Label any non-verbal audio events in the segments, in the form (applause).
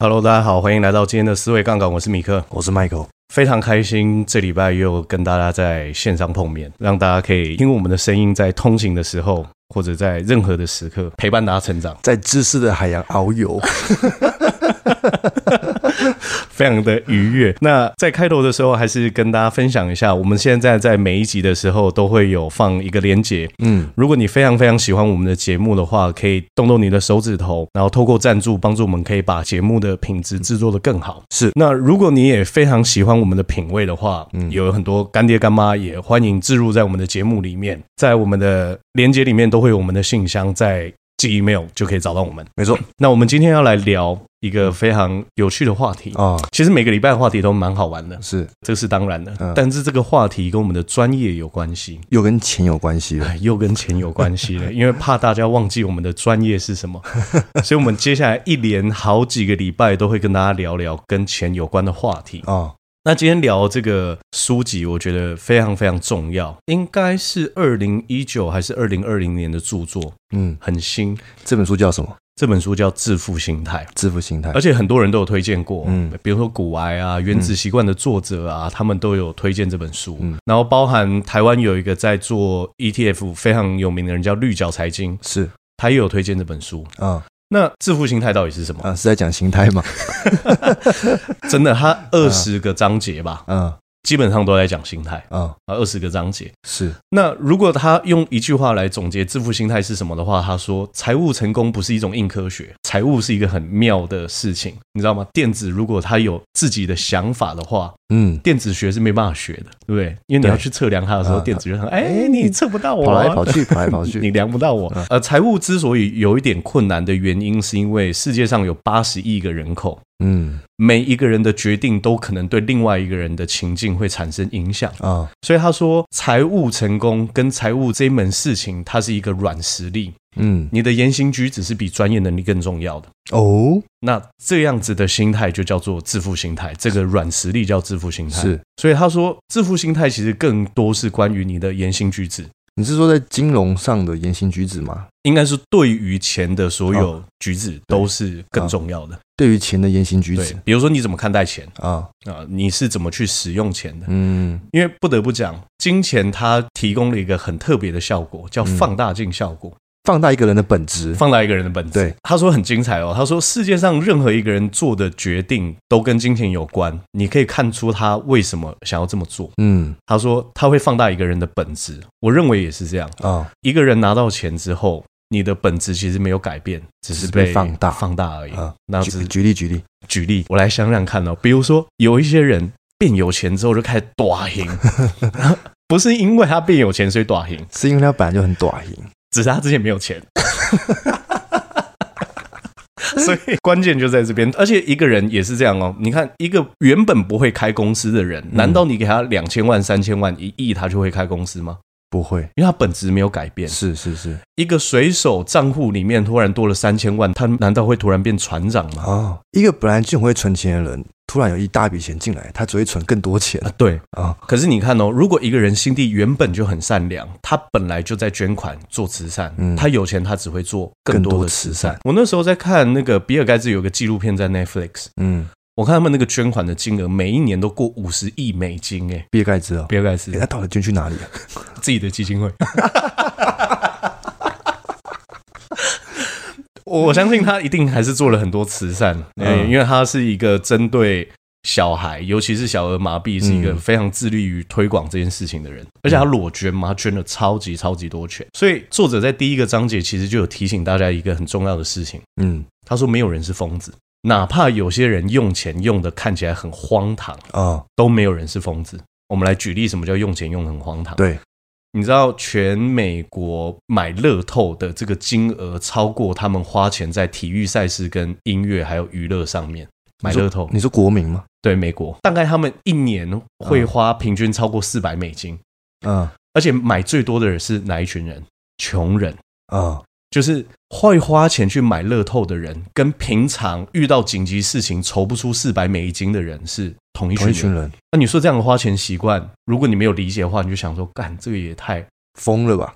Hello，大家好，欢迎来到今天的思维杠杆，我是米克，我是 Michael，非常开心这礼拜又跟大家在线上碰面，让大家可以听我们的声音，在通行的时候或者在任何的时刻陪伴大家成长，在知识的海洋遨游。(laughs) (laughs) 非常的愉悦。那在开头的时候，还是跟大家分享一下，我们现在在每一集的时候都会有放一个连接。嗯，如果你非常非常喜欢我们的节目的话，可以动动你的手指头，然后透过赞助帮助我们，可以把节目的品质制作的更好。是。那如果你也非常喜欢我们的品味的话，嗯，有很多干爹干妈也欢迎置入在我们的节目里面，在我们的连接里面都会有我们的信箱，在寄 email 就可以找到我们。没错。那我们今天要来聊。一个非常有趣的话题。啊，其实每个礼拜的话题都蛮好玩的，是，这是当然的。但是这个话题跟我们的专业有关系，又跟钱有关系了，又跟钱有关系了，(laughs) 因为怕大家忘记我们的专业是什么，(laughs) 所以我们接下来一连好几个礼拜都会跟大家聊聊跟钱有关的话题。啊。那今天聊这个书籍，我觉得非常非常重要，应该是二零一九还是二零二零年的著作，嗯，很新。这本书叫什么？这本书叫《致富心态》，致富心态，而且很多人都有推荐过，嗯，比如说古癌啊、原子习惯的作者啊，他们都有推荐这本书，嗯，然后包含台湾有一个在做 ETF 非常有名的人叫绿角财经，是，他也有推荐这本书，啊，那致富心态到底是什么？啊，是在讲心态吗？(laughs) 真的，它二十个章节吧，嗯。基本上都在讲心态啊，啊，二十个章节是。那如果他用一句话来总结致富心态是什么的话，他说：财务成功不是一种硬科学，财务是一个很妙的事情，你知道吗？电子如果他有自己的想法的话，嗯，电子学是没办法学的，对不对？因为你要去测量它的时候，电子就说：哎，你测不到我，跑来跑去，(laughs) 跑来跑去，你量不到我。呃，财务之所以有一点困难的原因，是因为世界上有八十亿个人口。嗯，每一个人的决定都可能对另外一个人的情境会产生影响啊，所以他说，财务成功跟财务这一门事情，它是一个软实力。嗯，你的言行举止是比专业能力更重要的哦。那这样子的心态就叫做致富心态，这个软实力叫致富心态。是，所以他说，致富心态其实更多是关于你的言行举止。你是说在金融上的言行举止吗？应该是对于钱的所有举止都是更重要的。哦、对于钱的言行举止，比如说你怎么看待钱啊啊？你是怎么去使用钱的？嗯，因为不得不讲，金钱它提供了一个很特别的效果，叫放大镜效果。嗯放大一个人的本质，放大一个人的本质。对，他说很精彩哦。他说世界上任何一个人做的决定都跟金钱有关，你可以看出他为什么想要这么做。嗯，他说他会放大一个人的本质，我认为也是这样啊。哦，一个人拿到钱之后，你的本质其实没有改变，只是被放大放大而已。啊，那举举例举例举例，我来想想看哦。比如说有一些人变有钱之后就开始短赢，(laughs) 不是因为他变有钱所以短赢，是因为他本来就很短赢。只是他之前没有钱，(laughs) 所以关键就在这边。而且一个人也是这样哦。你看，一个原本不会开公司的人，难道你给他两千万、三千万、一亿，他就会开公司吗？不会，因为他本质没有改变。是是是，一个水手账户里面突然多了三千万，他难道会突然变船长吗？哦，一个本来就很会存钱的人。突然有一大笔钱进来，他只会存更多钱。啊、对啊，可是你看哦，如果一个人心地原本就很善良，他本来就在捐款做慈善，嗯、他有钱他只会做更多的慈善。慈善我那时候在看那个比尔盖茨有个纪录片在 Netflix，嗯，我看他们那个捐款的金额每一年都过五十亿美金，哎，比尔盖茨啊，比尔盖茨，他到底捐去哪里啊？(laughs) 自己的基金会。(laughs) 我相信他一定还是做了很多慈善，嗯，因为他是一个针对小孩，尤其是小儿麻痹，是一个非常致力于推广这件事情的人。而且他裸捐嘛，他捐了超级超级多钱。所以作者在第一个章节其实就有提醒大家一个很重要的事情，嗯，他说没有人是疯子，哪怕有些人用钱用的看起来很荒唐啊，都没有人是疯子。我们来举例，什么叫用钱用的很荒唐？对。你知道全美国买乐透的这个金额超过他们花钱在体育赛事、跟音乐还有娱乐上面买乐透？你说国民吗？对，美国大概他们一年会花平均超过四百美金。嗯，而且买最多的人是哪一群人？穷人啊！就是会花钱去买乐透的人，跟平常遇到紧急事情筹不出四百美金的人是同一群人。群人。那你说这样的花钱习惯，如果你没有理解的话，你就想说，干这个也太疯了吧？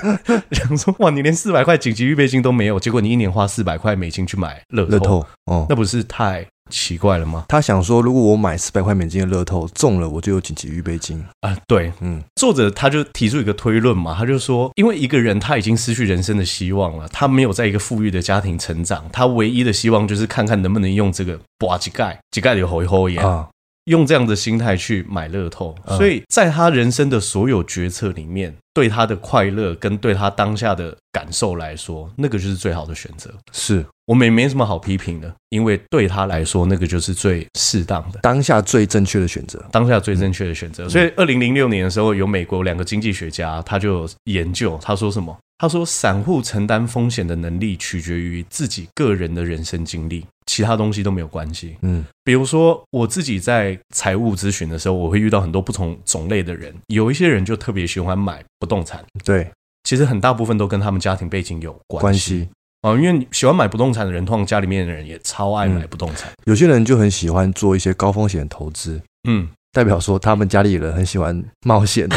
(laughs) 想说哇，你连四百块紧急预备金都没有，结果你一年花四百块美金去买乐透，乐透，哦，那不是太奇怪了吗？他想说，如果我买四百块美金的乐透中了，我就有紧急预备金啊。对，嗯，作者他就提出一个推论嘛，他就说，因为一个人他已经失去人生的希望了，他没有在一个富裕的家庭成长，他唯一的希望就是看看能不能用这个拔几盖几盖的吼一吼眼啊。用这样的心态去买乐透，所以在他人生的所有决策里面，对他的快乐跟对他当下的感受来说，那个就是最好的选择。是我们也没什么好批评的，因为对他来说，那个就是最适当的，当下最正确的选择，当下最正确的选择。所以，二零零六年的时候，有美国两个经济学家，他就研究，他说什么？他说，散户承担风险的能力取决于自己个人的人生经历。其他东西都没有关系。嗯，比如说我自己在财务咨询的时候，我会遇到很多不同种类的人。有一些人就特别喜欢买不动产。对，其实很大部分都跟他们家庭背景有关系。啊，因为喜欢买不动产的人，通常家里面的人也超爱买不动产。有些人就很喜欢做一些高风险投资。嗯。代表说他们家里人很喜欢冒险哦，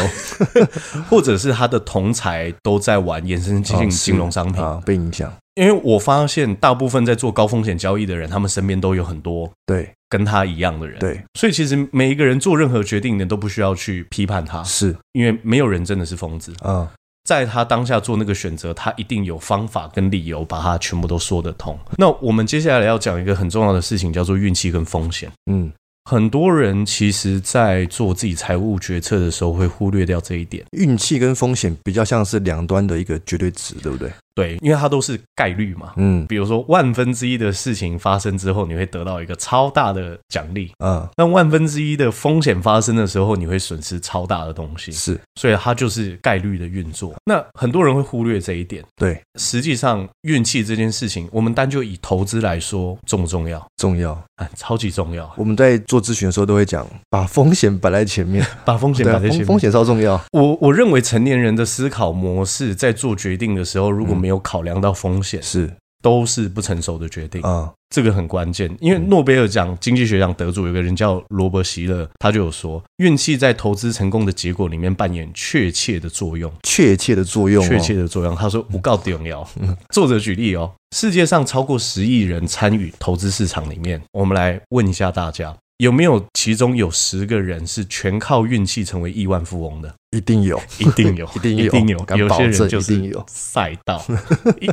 (laughs) 或者是他的同侪都在玩衍生性金融商品啊，被影响。因为我发现大部分在做高风险交易的人，他们身边都有很多对跟他一样的人，对，所以其实每一个人做任何决定，你都不需要去批判他，是因为没有人真的是疯子啊，在他当下做那个选择，他一定有方法跟理由把它全部都说得通。那我们接下来要讲一个很重要的事情，叫做运气跟风险，嗯。很多人其实，在做自己财务决策的时候，会忽略掉这一点。运气跟风险比较像是两端的一个绝对值，对不对？对，因为它都是概率嘛。嗯，比如说万分之一的事情发生之后，你会得到一个超大的奖励。嗯，那万分之一的风险发生的时候，你会损失超大的东西。是，所以它就是概率的运作。那很多人会忽略这一点。对，实际上运气这件事情，我们单就以投资来说，重不重要？重要，啊，超级重要。我们在做咨询的时候都会讲，把风险摆在前面，(laughs) 把风险摆在前面，风险超重要。我我认为成年人的思考模式，在做决定的时候，如果没有考量到风险是都是不成熟的决定啊，这个很关键。因为诺贝尔奖经济学奖得主有个人叫罗伯希勒，他就有说，运气在投资成功的结果里面扮演确切的作用，确切的作用，确切的作用。他说不告重要。作者举例哦，世界上超过十亿人参与投资市场里面，我们来问一下大家。有没有其中有十个人是全靠运气成为亿万富翁的？一定有，一定有，(laughs) 一定有，一定有。有些人就是赛道，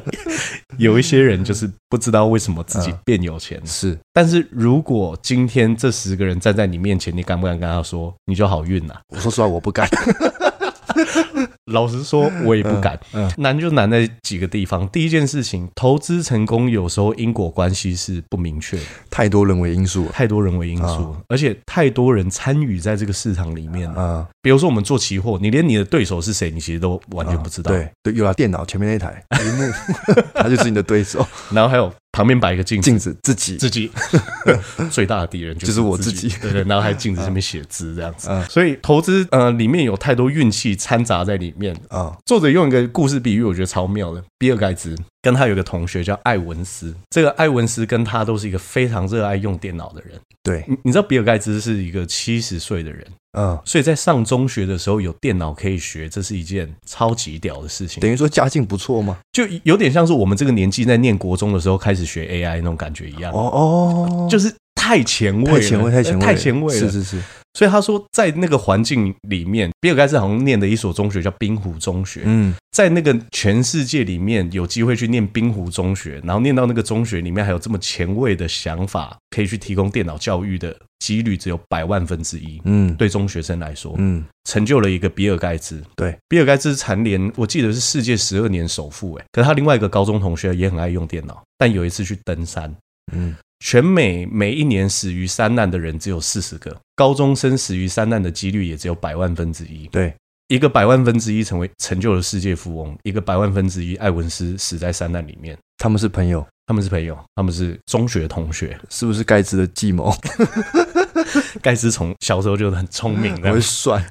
(laughs) 有一些人就是不知道为什么自己变有钱。(laughs) 是，但是如果今天这十个人站在你面前，你敢不敢跟他说你就好运呐？我说实话，我不敢。老实说，我也不敢。嗯，难就难在几个地方。第一件事情，投资成功有时候因果关系是不明确，太多人为因素，太多人为因素，而且太多人参与在这个市场里面。啊，比如说我们做期货，你连你的对手是谁，你其实都完全不知道。对，对，有了电脑前面那台 (laughs) 屏幕，(laughs) 他就是你的对手。然后还有。旁边摆一个镜子，镜子自己。自己。(laughs) 最大的敌人就是我自己，对对，(laughs) 然后还镜子上面写字这样子，嗯、所以投资呃里面有太多运气掺杂在里面。啊。作者用一个故事比喻，我觉得超妙的。比尔盖茨跟他有个同学叫艾文斯，这个艾文斯跟他都是一个非常热爱用电脑的人。对，你知道比尔盖茨是一个七十岁的人。嗯，所以在上中学的时候有电脑可以学，这是一件超级屌的事情。等于说家境不错吗？就有点像是我们这个年纪在念国中的时候开始学 AI 那种感觉一样。哦哦，就是太前卫，太前卫，太前卫，太前卫了。是是是。所以他说，在那个环境里面，比尔盖茨好像念的一所中学叫冰湖中学。嗯，在那个全世界里面有机会去念冰湖中学，然后念到那个中学里面还有这么前卫的想法，可以去提供电脑教育的几率只有百万分之一。嗯，对中学生来说，嗯，成就了一个比尔盖茨。对，比尔盖茨蝉联我记得是世界十二年首富。诶，可是他另外一个高中同学也很爱用电脑，但有一次去登山，嗯。全美每一年死于山难的人只有四十个，高中生死于三难的几率也只有百万分之一。对，一个百万分之一成为成就了世界富翁，一个百万分之一艾文斯死在三难里面。他们是朋友，他们是朋友，他们是中学同学，是不是盖茨的计谋？(laughs) (laughs) 盖茨从小时候就很聪明，(laughs) 会算。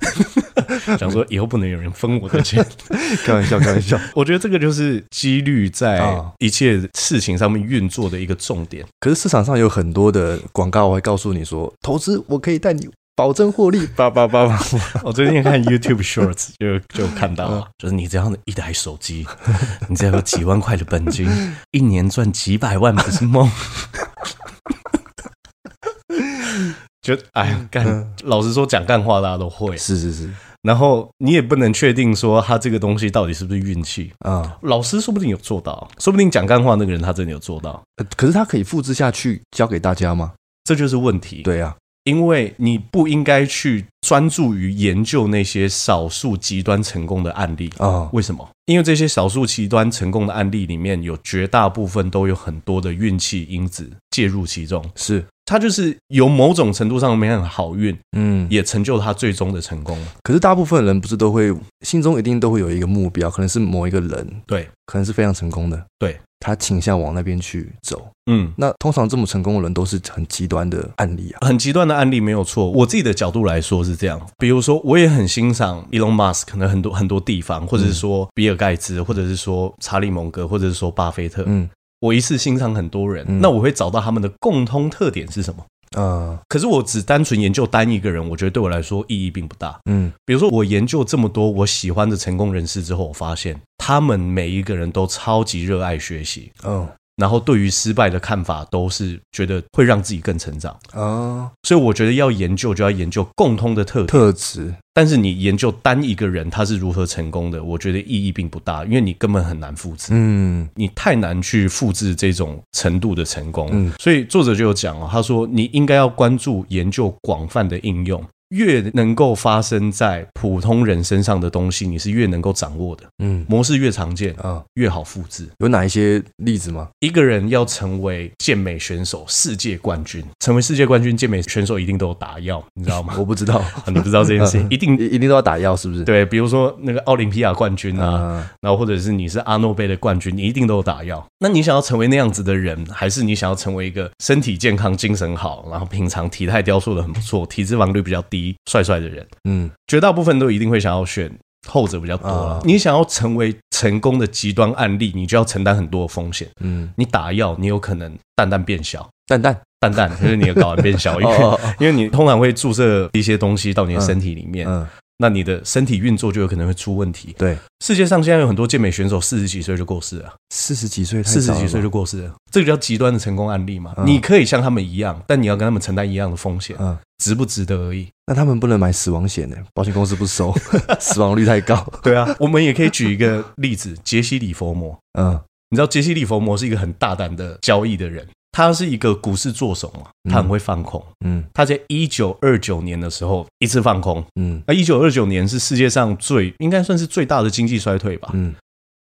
想说以后不能有人分我的钱。(laughs) 开玩笑，开玩笑。我觉得这个就是几率在一切事情上面运作的一个重点。可是市场上有很多的广告会告诉你说，投资我可以带你。保证获利，八八八八。我最近看 YouTube Shorts 就就看到了，就是你这样的一台手机，你只要有几万块的本金，一年赚几百万不是梦。就哎呀，干，老实说讲干话大家都会，是是是。然后你也不能确定说他这个东西到底是不是运气啊？老师说不定有做到，说不定讲干话那个人他真的有做到。可是他可以复制下去教给大家吗？这就是问题。对啊。因为你不应该去专注于研究那些少数极端成功的案例啊？为什么？因为这些少数极端成功的案例里面有绝大部分都有很多的运气因子介入其中，是他就是有某种程度上面很好运，嗯，也成就他最终的成功。可是大部分人不是都会心中一定都会有一个目标，可能是某一个人，对，可能是非常成功的，对。他倾向往那边去走，嗯，那通常这么成功的人都是很极端的案例啊，很极端的案例没有错。我自己的角度来说是这样，比如说我也很欣赏 Elon Musk，可能很多很多地方，或者是说比尔盖茨，或者是说查理蒙格，或者是说巴菲特，嗯，我一次欣赏很多人，那我会找到他们的共通特点是什么？啊，可是我只单纯研究单一个人，我觉得对我来说意义并不大。嗯，比如说我研究这么多我喜欢的成功人士之后，我发现他们每一个人都超级热爱学习。嗯。然后对于失败的看法都是觉得会让自己更成长。啊，所以我觉得要研究就要研究共通的特特质，但是你研究单一个人他是如何成功的，我觉得意义并不大，因为你根本很难复制，嗯，你太难去复制这种程度的成功，嗯，所以作者就有讲哦，他说你应该要关注研究广泛的应用。越能够发生在普通人身上的东西，你是越能够掌握的。嗯，模式越常见啊，越好复制。有哪一些例子吗？一个人要成为健美选手、世界冠军，成为世界冠军，健美选手一定都有打药，你知道吗？(laughs) 我不知道，(laughs) 你不知道这件事情，(laughs) 一定一定都要打药，是不是？对，比如说那个奥林匹亚冠军啊，然后或者是你是阿诺贝的冠军，你一定都有打药。那你想要成为那样子的人，还是你想要成为一个身体健康、精神好，然后平常体态雕塑的很不错、体脂肪率比较低？帅帅的人，嗯，绝大部分都一定会想要选后者比较多你想要成为成功的极端案例，你就要承担很多的风险。嗯，你打药，你有可能蛋蛋变小，蛋蛋。蛋蛋，就是你的睾丸变小，(laughs) 因为哦哦哦。因为你通常会注射一些东西到你的身体里面。嗯。嗯那你的身体运作就有可能会出问题。对，世界上现在有很多健美选手四十几岁就过世了，四十几岁，四十几岁就过世了，这个叫极端的成功案例嘛？你可以像他们一样，但你要跟他们承担一样的风险，嗯，值不值得而已。那他们不能买死亡险呢？保险公司不收，(laughs) 死亡率太高。对啊，我们也可以举一个例子，杰西·里佛摩。嗯，你知道杰西·利佛摩是一个很大胆的交易的人。他是一个股市作手嘛，他很会放空。嗯，他在一九二九年的时候一次放空。嗯，那一九二九年是世界上最应该算是最大的经济衰退吧。嗯，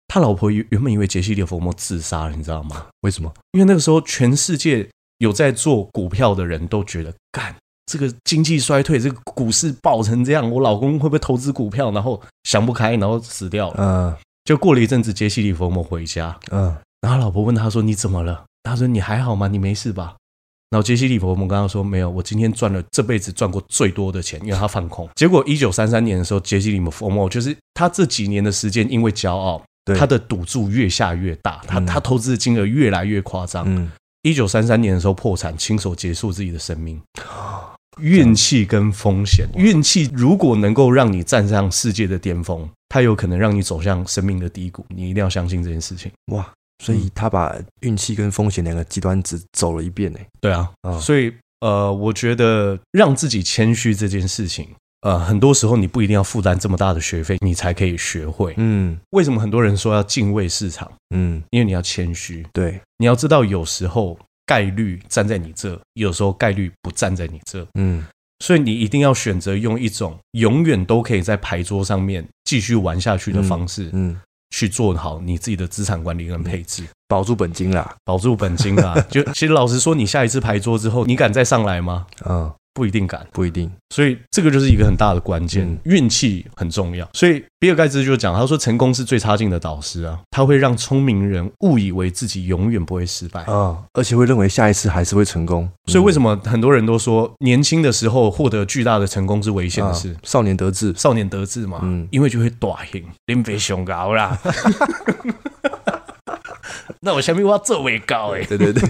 他老婆原原本以为杰西·利弗莫自杀了，你知道吗？为什么？因为那个时候全世界有在做股票的人都觉得，干这个经济衰退，这个股市爆成这样，我老公会不会投资股票？然后想不开，然后死掉了。嗯，就过了一阵子，杰西·利弗莫回家。嗯，然后老婆问他说：“你怎么了？”他说：“你还好吗？你没事吧？”然后杰西·利弗莫跟他说：“没有，我今天赚了这辈子赚过最多的钱，因为他放空。结果一九三三年的时候，杰西·利弗莫就是他这几年的时间，因为骄傲，他的赌注越下越大，他他投资的金额越来越夸张。一九三三年的时候破产，亲手结束自己的生命。运气跟风险，运气如果能够让你站上世界的巅峰，它有可能让你走向生命的低谷。你一定要相信这件事情。哇！”所以他把运气跟风险两个极端值走了一遍呢。对啊，所以呃，我觉得让自己谦虚这件事情，呃，很多时候你不一定要负担这么大的学费，你才可以学会。嗯，为什么很多人说要敬畏市场？嗯，因为你要谦虚。对，你要知道有时候概率站在你这，有时候概率不站在你这。嗯，所以你一定要选择用一种永远都可以在牌桌上面继续玩下去的方式。嗯。去做好你自己的资产管理跟配置，保住本金啦，保住本金啦。(laughs) 就其实老实说，你下一次牌桌之后，你敢再上来吗？嗯，不一定敢，不一定。所以这个就是一个很大的关键，运气很重要。所以比尔盖茨就讲，他说成功是最差劲的导师啊，他会让聪明人误以为自己永远不会失败啊，而且会认为下一次还是会成功。所以为什么很多人都说年轻的时候获得巨大的成功是危险的事？少年得志，少年得志嘛，嗯，因为就会大型林飞熊高啦。(laughs) (laughs) 那我下面我要做尾高哎，对对对。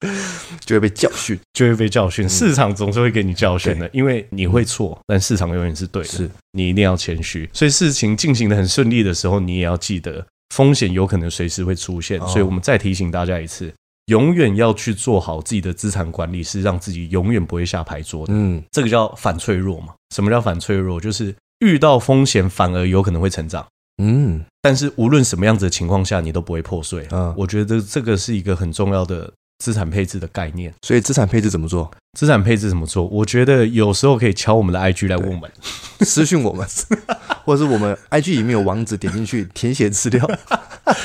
(laughs) 就会被教训，就会被教训。市场总是会给你教训的，因为你会错，但市场永远是对的。是你一定要谦虚。所以事情进行的很顺利的时候，你也要记得风险有可能随时会出现。所以我们再提醒大家一次，永远要去做好自己的资产管理，是让自己永远不会下牌桌的。嗯，这个叫反脆弱嘛？什么叫反脆弱？就是遇到风险反而有可能会成长。嗯，但是无论什么样子的情况下，你都不会破碎。嗯，我觉得这个是一个很重要的。资产配置的概念，所以资产配置怎么做？资产配置怎么做？我觉得有时候可以敲我们的 IG 来问我们，(laughs) 私讯我们，(laughs) 或者是我们 IG 里面有网址，点进去填写资料。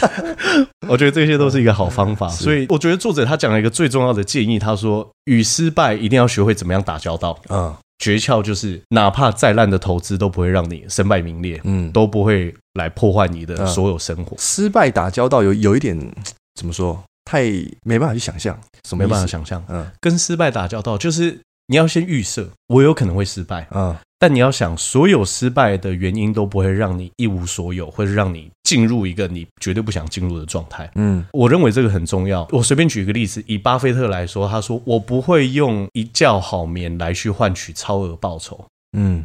(laughs) 我觉得这些都是一个好方法。所以我觉得作者他讲了一个最重要的建议，他说与失败一定要学会怎么样打交道。嗯，诀窍就是哪怕再烂的投资都不会让你身败名裂，嗯，都不会来破坏你的所有生活。失败打交道有有一点怎么说？太没办法去想象，什么没办法想象？嗯，跟失败打交道，就是你要先预设，我有可能会失败，嗯，但你要想，所有失败的原因都不会让你一无所有，或者让你进入一个你绝对不想进入的状态。嗯，我认为这个很重要。我随便举一个例子，以巴菲特来说，他说：“我不会用一觉好眠来去换取超额报酬。”嗯，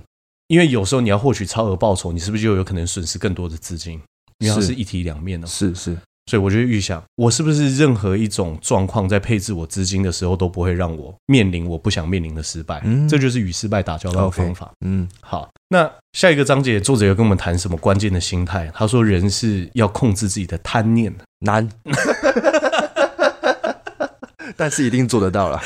因为有时候你要获取超额报酬，你是不是就有可能损失更多的资金？因为它是一体两面的。是是。所以我就预想，我是不是任何一种状况在配置我资金的时候都不会让我面临我不想面临的失败？嗯，这就是与失败打交道的方法。Okay, 嗯，好，那下一个章节作者要跟我们谈什么关键的心态？他说，人是要控制自己的贪念的，难。(laughs) 但是一定做得到了，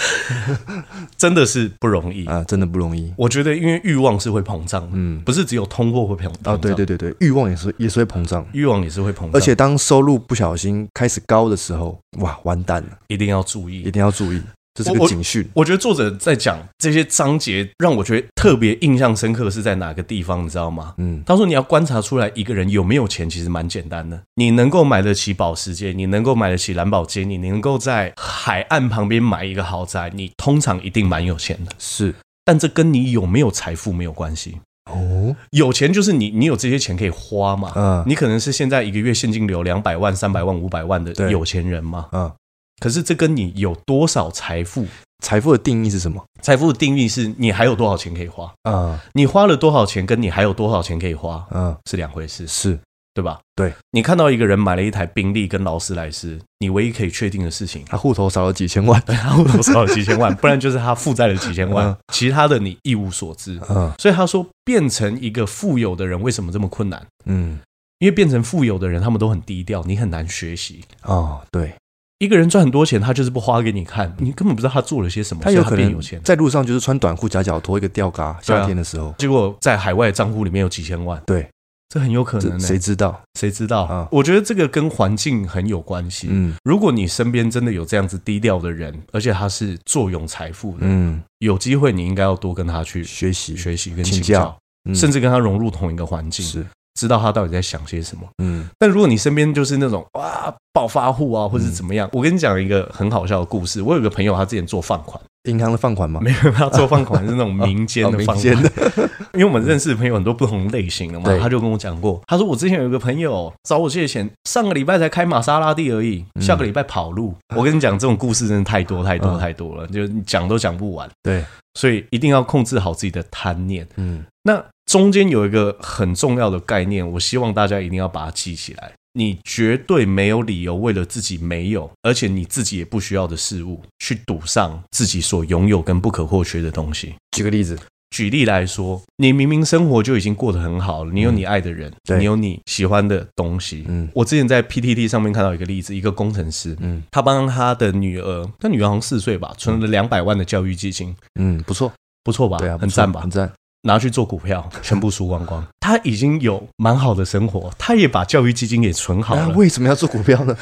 (laughs) 真的是不容易啊！真的不容易。我觉得，因为欲望是会膨胀，嗯，不是只有通货会膨胀。啊，对对对对，欲望也是也是会膨胀，欲望也是会膨胀。而且当收入不小心开始高的时候，哇，完蛋了！一定要注意，一定要注意。这是个警讯。我觉得作者在讲这些章节，让我觉得特别印象深刻是在哪个地方，你知道吗？嗯，他说你要观察出来一个人有没有钱，其实蛮简单的。你能够买得起保时捷，你能够买得起蓝宝坚尼，你能够在海岸旁边买一个豪宅，你通常一定蛮有钱的。是，但这跟你有没有财富没有关系。哦，有钱就是你，你有这些钱可以花嘛？嗯，你可能是现在一个月现金流两百万、三百万、五百万的有钱人嘛？嗯。可是这跟你有多少财富？财富的定义是什么？财富的定义是你还有多少钱可以花？嗯，你花了多少钱，跟你还有多少钱可以花，嗯，是两回事，是对吧？对，你看到一个人买了一台宾利跟劳斯莱斯，你唯一可以确定的事情，他户头少了几千万，对，他户头少了几千万，(laughs) 不然就是他负债了几千万，其他的你一无所知。嗯，所以他说，变成一个富有的人为什么这么困难？嗯，因为变成富有的人，他们都很低调，你很难学习。哦，对。一个人赚很多钱，他就是不花给你看，你根本不知道他做了些什么。他有可能有钱，在路上就是穿短裤夹脚拖一个吊嘎，夏天的时候，结果在海外账户里面有几千万。对，这很有可能。谁知道？谁知道？啊，我觉得这个跟环境很有关系。嗯，如果你身边真的有这样子低调的人，而且他是坐拥财富的，嗯，有机会你应该要多跟他去学习、学习跟请教，甚至跟他融入同一个环境。是。知道他到底在想些什么，嗯，但如果你身边就是那种哇暴发户啊，或者怎么样，嗯、我跟你讲一个很好笑的故事。我有个朋友，他之前做放款，银行的放款吗？没有，他做放款是那种民间的 (laughs) 放款。(laughs) 因为我们认识的朋友很多不同类型的嘛，他就跟我讲过，他说我之前有一个朋友找我借钱，上个礼拜才开玛莎拉蒂而已，下个礼拜跑路。嗯、我跟你讲，这种故事真的太多太多太多了，嗯、就你讲都讲不完。对，所以一定要控制好自己的贪念。嗯，那。中间有一个很重要的概念，我希望大家一定要把它记起来。你绝对没有理由为了自己没有，而且你自己也不需要的事物，去赌上自己所拥有跟不可或缺的东西。举个例子，举例来说，你明明生活就已经过得很好了，你有你爱的人，嗯、你有你喜欢的东西。嗯，我之前在 PTT 上面看到一个例子，一个工程师，嗯，他帮他的女儿，他女儿好像四岁吧，存了两百万的教育基金。嗯，不错，不错吧？对啊，很赞吧？很赞。拿去做股票，(laughs) 全部输光光。他已经有蛮好的生活，他也把教育基金给存好了。为什么要做股票呢？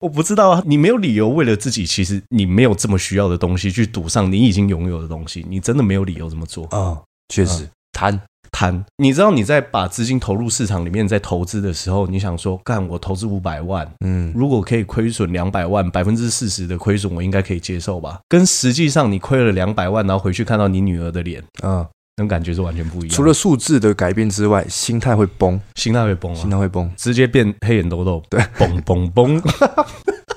我不知道啊，你没有理由为了自己，其实你没有这么需要的东西去赌上你已经拥有的东西，你真的没有理由这么做啊。确实，贪贪，你知道你在把资金投入市场里面，在投资的时候，你想说，干我投资五百万，嗯，如果可以亏损两百万，百分之四十的亏损，我应该可以接受吧？跟实际上你亏了两百万，然后回去看到你女儿的脸，啊。那种感觉是完全不一样。除了数字的改变之外，心态会崩，心态会崩啊，心态会崩，直接变黑眼豆豆。对，崩崩崩，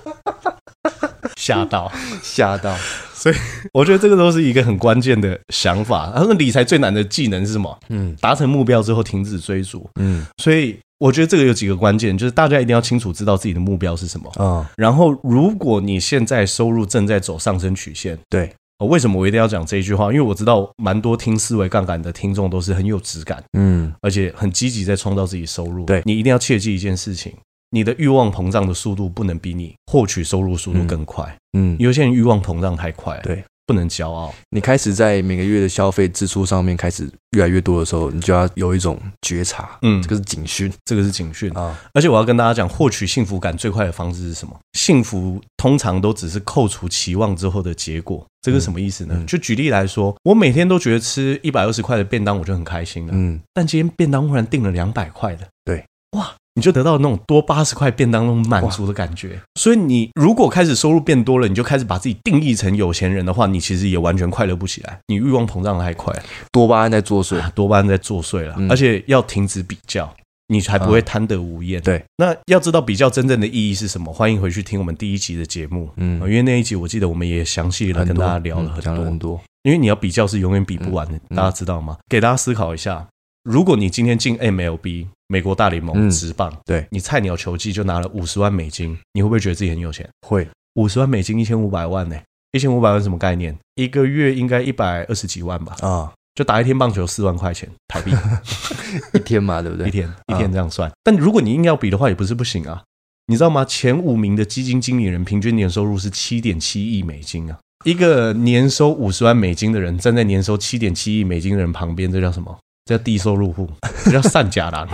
(laughs) 吓到，吓到。所以我觉得这个都是一个很关键的想法。然后理财最难的技能是什么？嗯，达成目标之后停止追逐。嗯，所以我觉得这个有几个关键，就是大家一定要清楚知道自己的目标是什么。啊，然后如果你现在收入正在走上升曲线，对。为什么我一定要讲这一句话？因为我知道蛮多听思维杠杆的听众都是很有质感，嗯，而且很积极在创造自己收入。对，你一定要切记一件事情：你的欲望膨胀的速度不能比你获取收入速度更快。嗯，有些人欲望膨胀太快了，对。不能骄傲。你开始在每个月的消费支出上面开始越来越多的时候，你就要有一种觉察。嗯，这个是警讯，这个是警讯啊！而且我要跟大家讲，获取幸福感最快的方式是什么？幸福通常都只是扣除期望之后的结果。这个什么意思呢？就举例来说，我每天都觉得吃一百二十块的便当我就很开心了。嗯，但今天便当忽然订了两百块的，对，哇！你就得到那种多八十块便当那种满足的感觉，所以你如果开始收入变多了，你就开始把自己定义成有钱人的话，你其实也完全快乐不起来，你欲望膨胀的太快，多巴胺在作祟，多巴胺在作祟了，而且要停止比较，你才不会贪得无厌。对，那要知道比较真正的意义是什么？欢迎回去听我们第一集的节目，嗯，因为那一集我记得我们也详细的跟大家聊了很多。很多，因为你要比较是永远比不完的，大家知道吗？给大家思考一下。如果你今天进 MLB 美国大联盟职棒，对你菜鸟球技就拿了五十万美金，你会不会觉得自己很有钱？会，五十万美金一千五百万呢？一千五百万什么概念？一个月应该一百二十几万吧？啊，就打一天棒球四万块钱台币，(laughs) 一天嘛，对不对？一天一天这样算。但如果你硬要比的话，也不是不行啊。你知道吗？前五名的基金经理人平均年收入是七点七亿美金啊！一个年收五十万美金的人站在年收七点七亿美金的人旁边，这叫什么？这叫低收入户，(laughs) 这叫善假郎，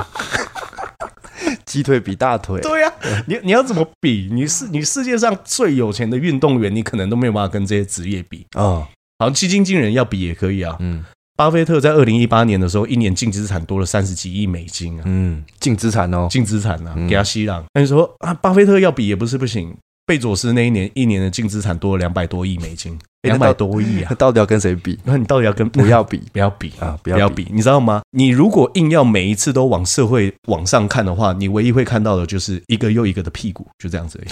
(laughs) 鸡腿比大腿。对呀、啊，你你要怎么比？你是你世界上最有钱的运动员，你可能都没有办法跟这些职业比啊。哦、好，基金经理人要比也可以啊。嗯，巴菲特在二零一八年的时候，一年净资产多了三十几亿美金啊。嗯，净资产哦，净资产啊，给他吸浪。那你说啊，巴菲特要比也不是不行。贝佐斯那一年一年的净资产多了两百多亿美金，两百多亿啊！他 (laughs) 到底要跟谁比？那 (laughs) 你到底要跟 (laughs) 不要比？不要比啊！不要比！你知道吗？你如果硬要每一次都往社会往上看的话，你唯一会看到的就是一个又一个的屁股，就这样子而已。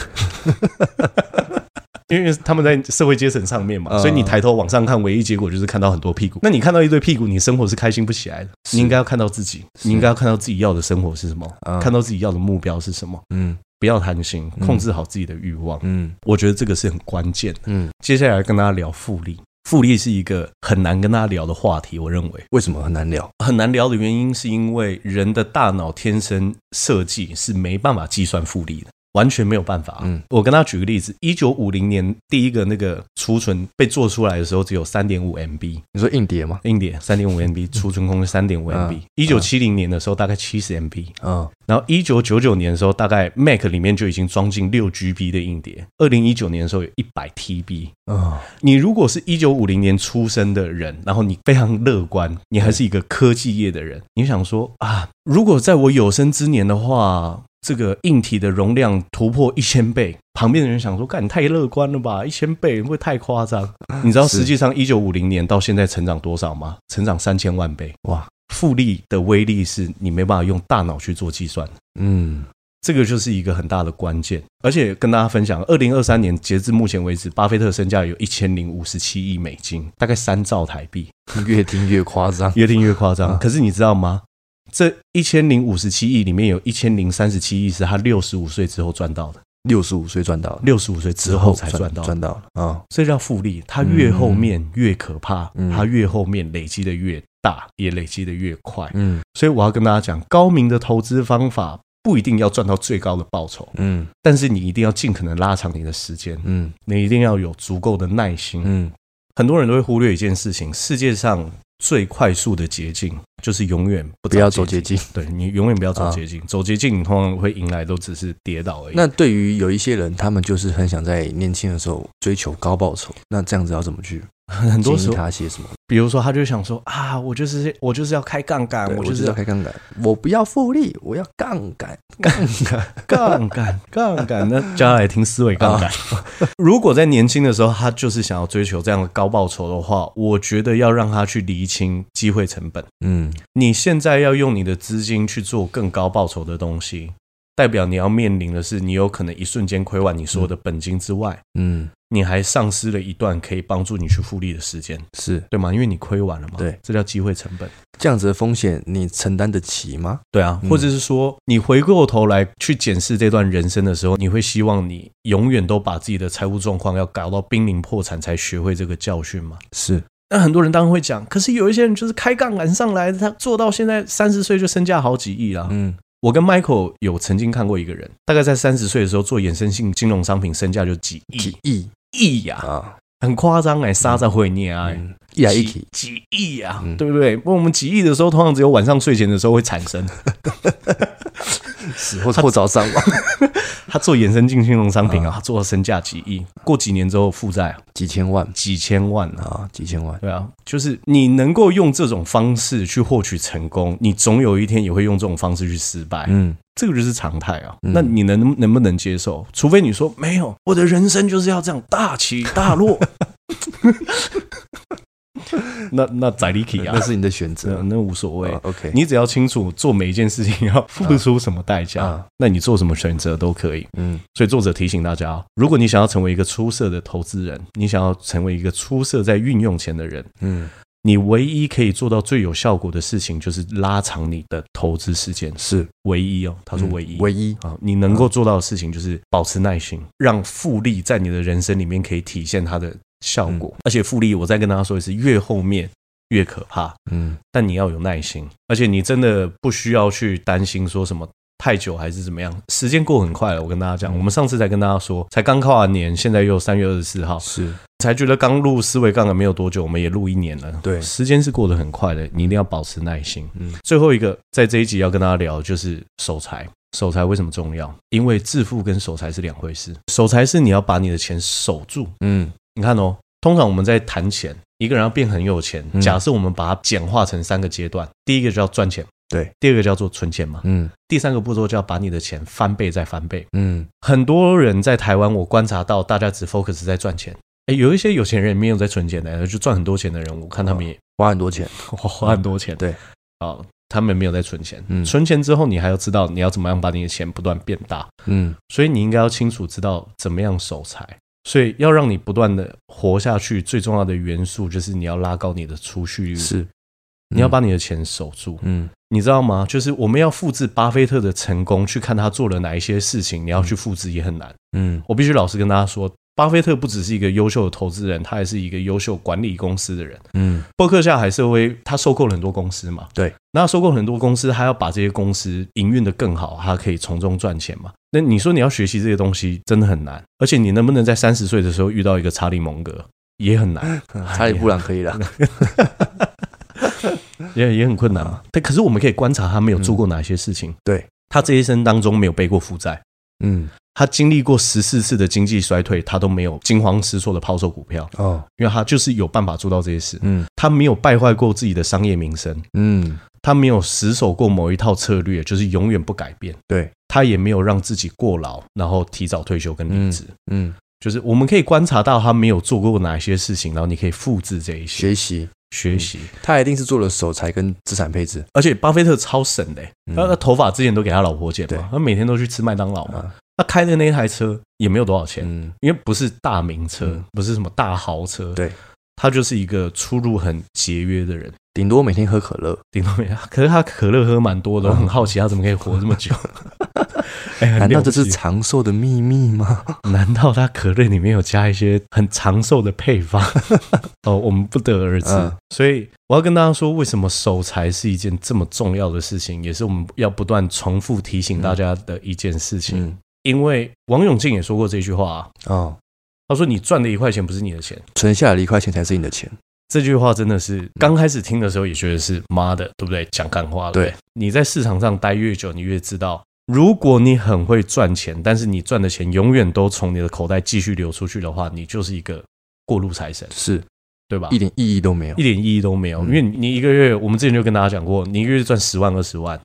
因为他们在社会阶层上面嘛，所以你抬头往上看，唯一结果就是看到很多屁股。那你看到一堆屁股，你生活是开心不起来的。你应该要看到自己，你应该要看到自己要的生活是什么，看到自己要的目标是什么。嗯。不要贪心，控制好自己的欲望。嗯，我觉得这个是很关键的。嗯，接下来跟大家聊复利，复利是一个很难跟大家聊的话题。我认为，为什么很难聊？很难聊的原因是因为人的大脑天生设计是没办法计算复利的。完全没有办法。嗯，我跟他举个例子，一九五零年第一个那个储存被做出来的时候，只有三点五 MB。你说硬碟吗？硬碟三点五 MB，(laughs) 储存空间三点五 MB。一九七零年的时候，大概七十 MB。嗯，然后一九九九年的时候，大概 Mac 里面就已经装进六 GB 的硬碟。二零一九年的时候，有一百 TB。嗯，你如果是一九五零年出生的人，然后你非常乐观，你还是一个科技业的人，你想说啊，如果在我有生之年的话。这个硬体的容量突破一千倍，旁边的人想说：“干，你太乐观了吧？一千倍会不会太夸张？”你知道实际上一九五零年到现在成长多少吗？成长三千万倍！哇，复利的威力是你没办法用大脑去做计算。嗯，这个就是一个很大的关键。而且跟大家分享，二零二三年截至目前为止，巴菲特身价有一千零五十七亿美金，大概三兆台币。(laughs) 越听越夸张，(laughs) 越听越夸张。可是你知道吗？这一千零五十七亿里面有一千零三十七亿是他六十五岁之后赚到的，六十五岁赚到，六十五岁之后才赚到，赚到了啊！这叫复利，它越后面越可怕，它越后面累积的越大，也累积的越快。嗯，所以我要跟大家讲，高明的投资方法不一定要赚到最高的报酬，嗯，但是你一定要尽可能拉长你的时间，嗯，你一定要有足够的耐心，嗯。很多人都会忽略一件事情：世界上最快速的捷径就是永远不不要走捷径。对，你永远不要走捷径，走捷径你通常会迎来都只是跌倒而已。那对于有一些人，他们就是很想在年轻的时候追求高报酬，那这样子要怎么去？(laughs) 很多时候他写什么？比如说，他就想说啊，我就是我就是要开杠杆，我就是要开杠杆，我不要复利，我要杠杆，(laughs) 杠杆，杠杆，杠杆。那接下来听思维杠杆。(laughs) 如果在年轻的时候，他就是想要追求这样的高报酬的话，我觉得要让他去厘清机会成本。嗯，你现在要用你的资金去做更高报酬的东西。代表你要面临的是，你有可能一瞬间亏完你所有的本金之外，嗯，你还丧失了一段可以帮助你去复利的时间，是对吗？因为你亏完了嘛，对，这叫机会成本。这样子的风险你承担得起吗？对啊，或者是说，你回过头来去检视这段人生的时候，你会希望你永远都把自己的财务状况要搞到濒临破产才学会这个教训吗？是。那很多人当然会讲，可是有一些人就是开杠杆上来，他做到现在三十岁就身价好几亿了，嗯。我跟 Michael 有曾经看过一个人，大概在三十岁的时候做衍生性金融商品，身价就几亿几亿亿呀，啊，很夸张哎，杀在会念啊，一来一去几亿啊，对不对？不过我们几亿的时候，通常只有晚上睡前的时候会产生。(laughs) 死或或早上吧。(laughs) 他做衍生性金融商品啊，做到身价几亿，过几年之后负债几千万，几千万啊，几千万。对啊，就是你能够用这种方式去获取成功，你总有一天也会用这种方式去失败。嗯，这个就是常态啊。那你能能不能接受？除非你说没有，我的人生就是要这样大起大落。(laughs) (laughs) 那那宰你起啊，那是你的选择，那，那无所谓。Uh, OK，你只要清楚做每一件事情要付出什么代价，uh, uh, 那你做什么选择都可以。嗯，所以作者提醒大家，如果你想要成为一个出色的投资人，你想要成为一个出色在运用钱的人，嗯，你唯一可以做到最有效果的事情，就是拉长你的投资时间，是唯一哦。他说唯一，嗯、唯一啊，你能够做到的事情就是保持耐心，让复利在你的人生里面可以体现它的。效果，而且复利，我再跟大家说一次，越后面越可怕。嗯，但你要有耐心，而且你真的不需要去担心说什么太久还是怎么样，时间过很快了。我跟大家讲，我们上次才跟大家说，才刚跨完年，现在又三月二十四号，是才觉得刚录思维杠杆没有多久，我们也录一年了。对，时间是过得很快的，你一定要保持耐心。嗯，最后一个在这一集要跟大家聊就是守财。守财为什么重要？因为致富跟守财是两回事。守财是你要把你的钱守住。嗯。你看哦，通常我们在谈钱，一个人要变很有钱。假设我们把它简化成三个阶段，第一个叫赚钱，对；第二个叫做存钱嘛，嗯；第三个步骤叫把你的钱翻倍再翻倍，嗯。很多人在台湾，我观察到大家只 focus 在赚钱，哎，有一些有钱人没有在存钱的，就赚很多钱的人，我看他们也花很多钱，(laughs) 花很多钱，对，啊，他们没有在存钱。嗯，存钱之后，你还要知道你要怎么样把你的钱不断变大，嗯，所以你应该要清楚知道怎么样守财。所以要让你不断的活下去，最重要的元素就是你要拉高你的储蓄率，是，你要把你的钱守住。嗯，你知道吗？就是我们要复制巴菲特的成功，去看他做了哪一些事情，你要去复制也很难。嗯，我必须老实跟大家说。巴菲特不只是一个优秀的投资人，他还是一个优秀管理公司的人。嗯，伯克夏海瑟威他收购了很多公司嘛，对，那他收购很多公司，他要把这些公司营运的更好，他可以从中赚钱嘛。那你说你要学习这些东西真的很难，而且你能不能在三十岁的时候遇到一个查理蒙格也很难，(laughs) 查理布朗可以了，(laughs) 也也很困难嘛。但可是我们可以观察他没有做过哪些事情，对，他这一生当中没有背过负债，嗯。他经历过十四次的经济衰退，他都没有惊慌失措的抛售股票。哦，因为他就是有办法做到这些事。嗯，他没有败坏过自己的商业名声。嗯，他没有死守过某一套策略，就是永远不改变。对，他也没有让自己过劳，然后提早退休跟离职。嗯，就是我们可以观察到他没有做过哪些事情，然后你可以复制这一些。学习。学习。他一定是做了守财跟资产配置，而且巴菲特超省的，他的头发之前都给他老婆剪嘛，他每天都去吃麦当劳嘛。他开的那台车也没有多少钱，嗯，因为不是大名车，嗯，不是什么大豪车，对，他就是一个出入很节约的人，顶多每天喝可乐，顶多每天，可是他可乐喝蛮多的，我很好奇他怎么可以活这么久？(laughs) 欸，难道这是长寿的秘密吗？(laughs) 难道他可乐里面有加一些很长寿的配方？(laughs) 哦，我们不得而知。嗯，所以我要跟大家说，为什么守财是一件这么重要的事情，也是我们要不断重复提醒大家的一件事情。因为王永庆也说过这句话啊，哦，他说：“你赚的一块钱不是你的钱，存下来的一块钱才是你的钱。”这句话真的是刚开始听的时候也觉得是妈的，对不对？讲干话了。对，你在市场上待越久，你越知道，如果你很会赚钱，但是你赚的钱永远都从你的口袋继续流出去的话，你就是一个过路财神，是对吧？一点意义都没有，一点意义都没有。因为你一个月，我们之前就跟大家讲过，你一个月赚十万、二十万，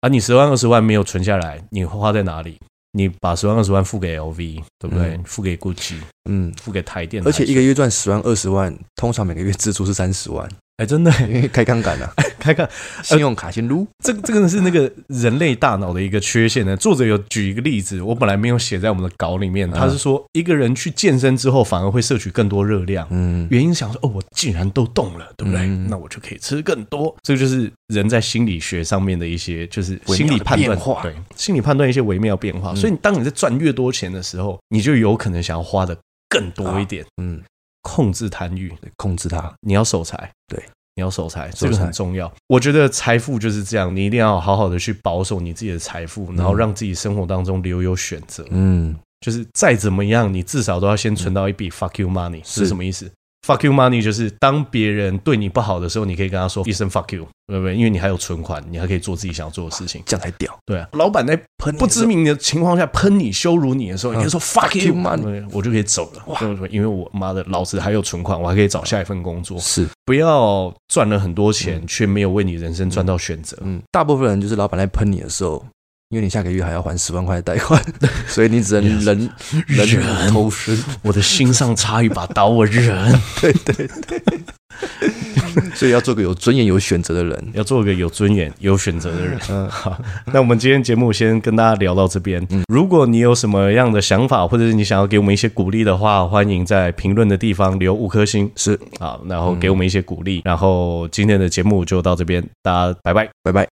而你十万、二十万没有存下来，你花在哪里？你把十万二十万付给 LV，对不对？付给 Gucci，嗯，付给台电，而且一个月赚十万二十万，通常每个月支出是三十万。哎，真的，开杠杆了，开杠，信用卡先撸。这这个是那个人类大脑的一个缺陷呢。作者有举一个例子，我本来没有写在我们的稿里面。他是说，一个人去健身之后，反而会摄取更多热量。嗯，原因想说，哦，我竟然都动了，对不对？那我就可以吃更多。这个就是人在心理学上面的一些，就是心理判断，对，心理判断一些微妙变化。所以，当你在赚越多钱的时候，你就有可能想要花的更多一点。嗯。控制贪欲，控制它。你要守财，对，你要守财，这个很重要。我觉得财富就是这样，你一定要好好的去保守你自己的财富，然后让自己生活当中留有选择。嗯，就是再怎么样，你至少都要先存到一笔 fuck you money，是什么意思？Fuck you money 就是当别人对你不好的时候，你可以跟他说一声 fuck you，对不对？因为你还有存款，你还可以做自己想要做的事情，这样才屌。对啊，老板在喷不知名的情况下喷你、羞辱你的时候，你就说 fuck you money，我就可以走了。哇，因为我妈的老子还有存款，我还可以找下一份工作。是，不要赚了很多钱，却没有为你人生赚到选择。嗯，大部分人就是老板在喷你的时候。因为你下个月还要还十万块的贷款，(laughs) 所以你只能忍忍偷生。我的心上插一把刀，我忍。(laughs) 对对对，(laughs) 所以要做个有尊严、有选择的人，要做个有尊严、有选择的人。嗯，好，那我们今天节目先跟大家聊到这边。嗯，如果你有什么样的想法，或者是你想要给我们一些鼓励的话，欢迎在评论的地方留五颗星。是，好，然后给我们一些鼓励。然后今天的节目就到这边，大家拜拜，拜拜。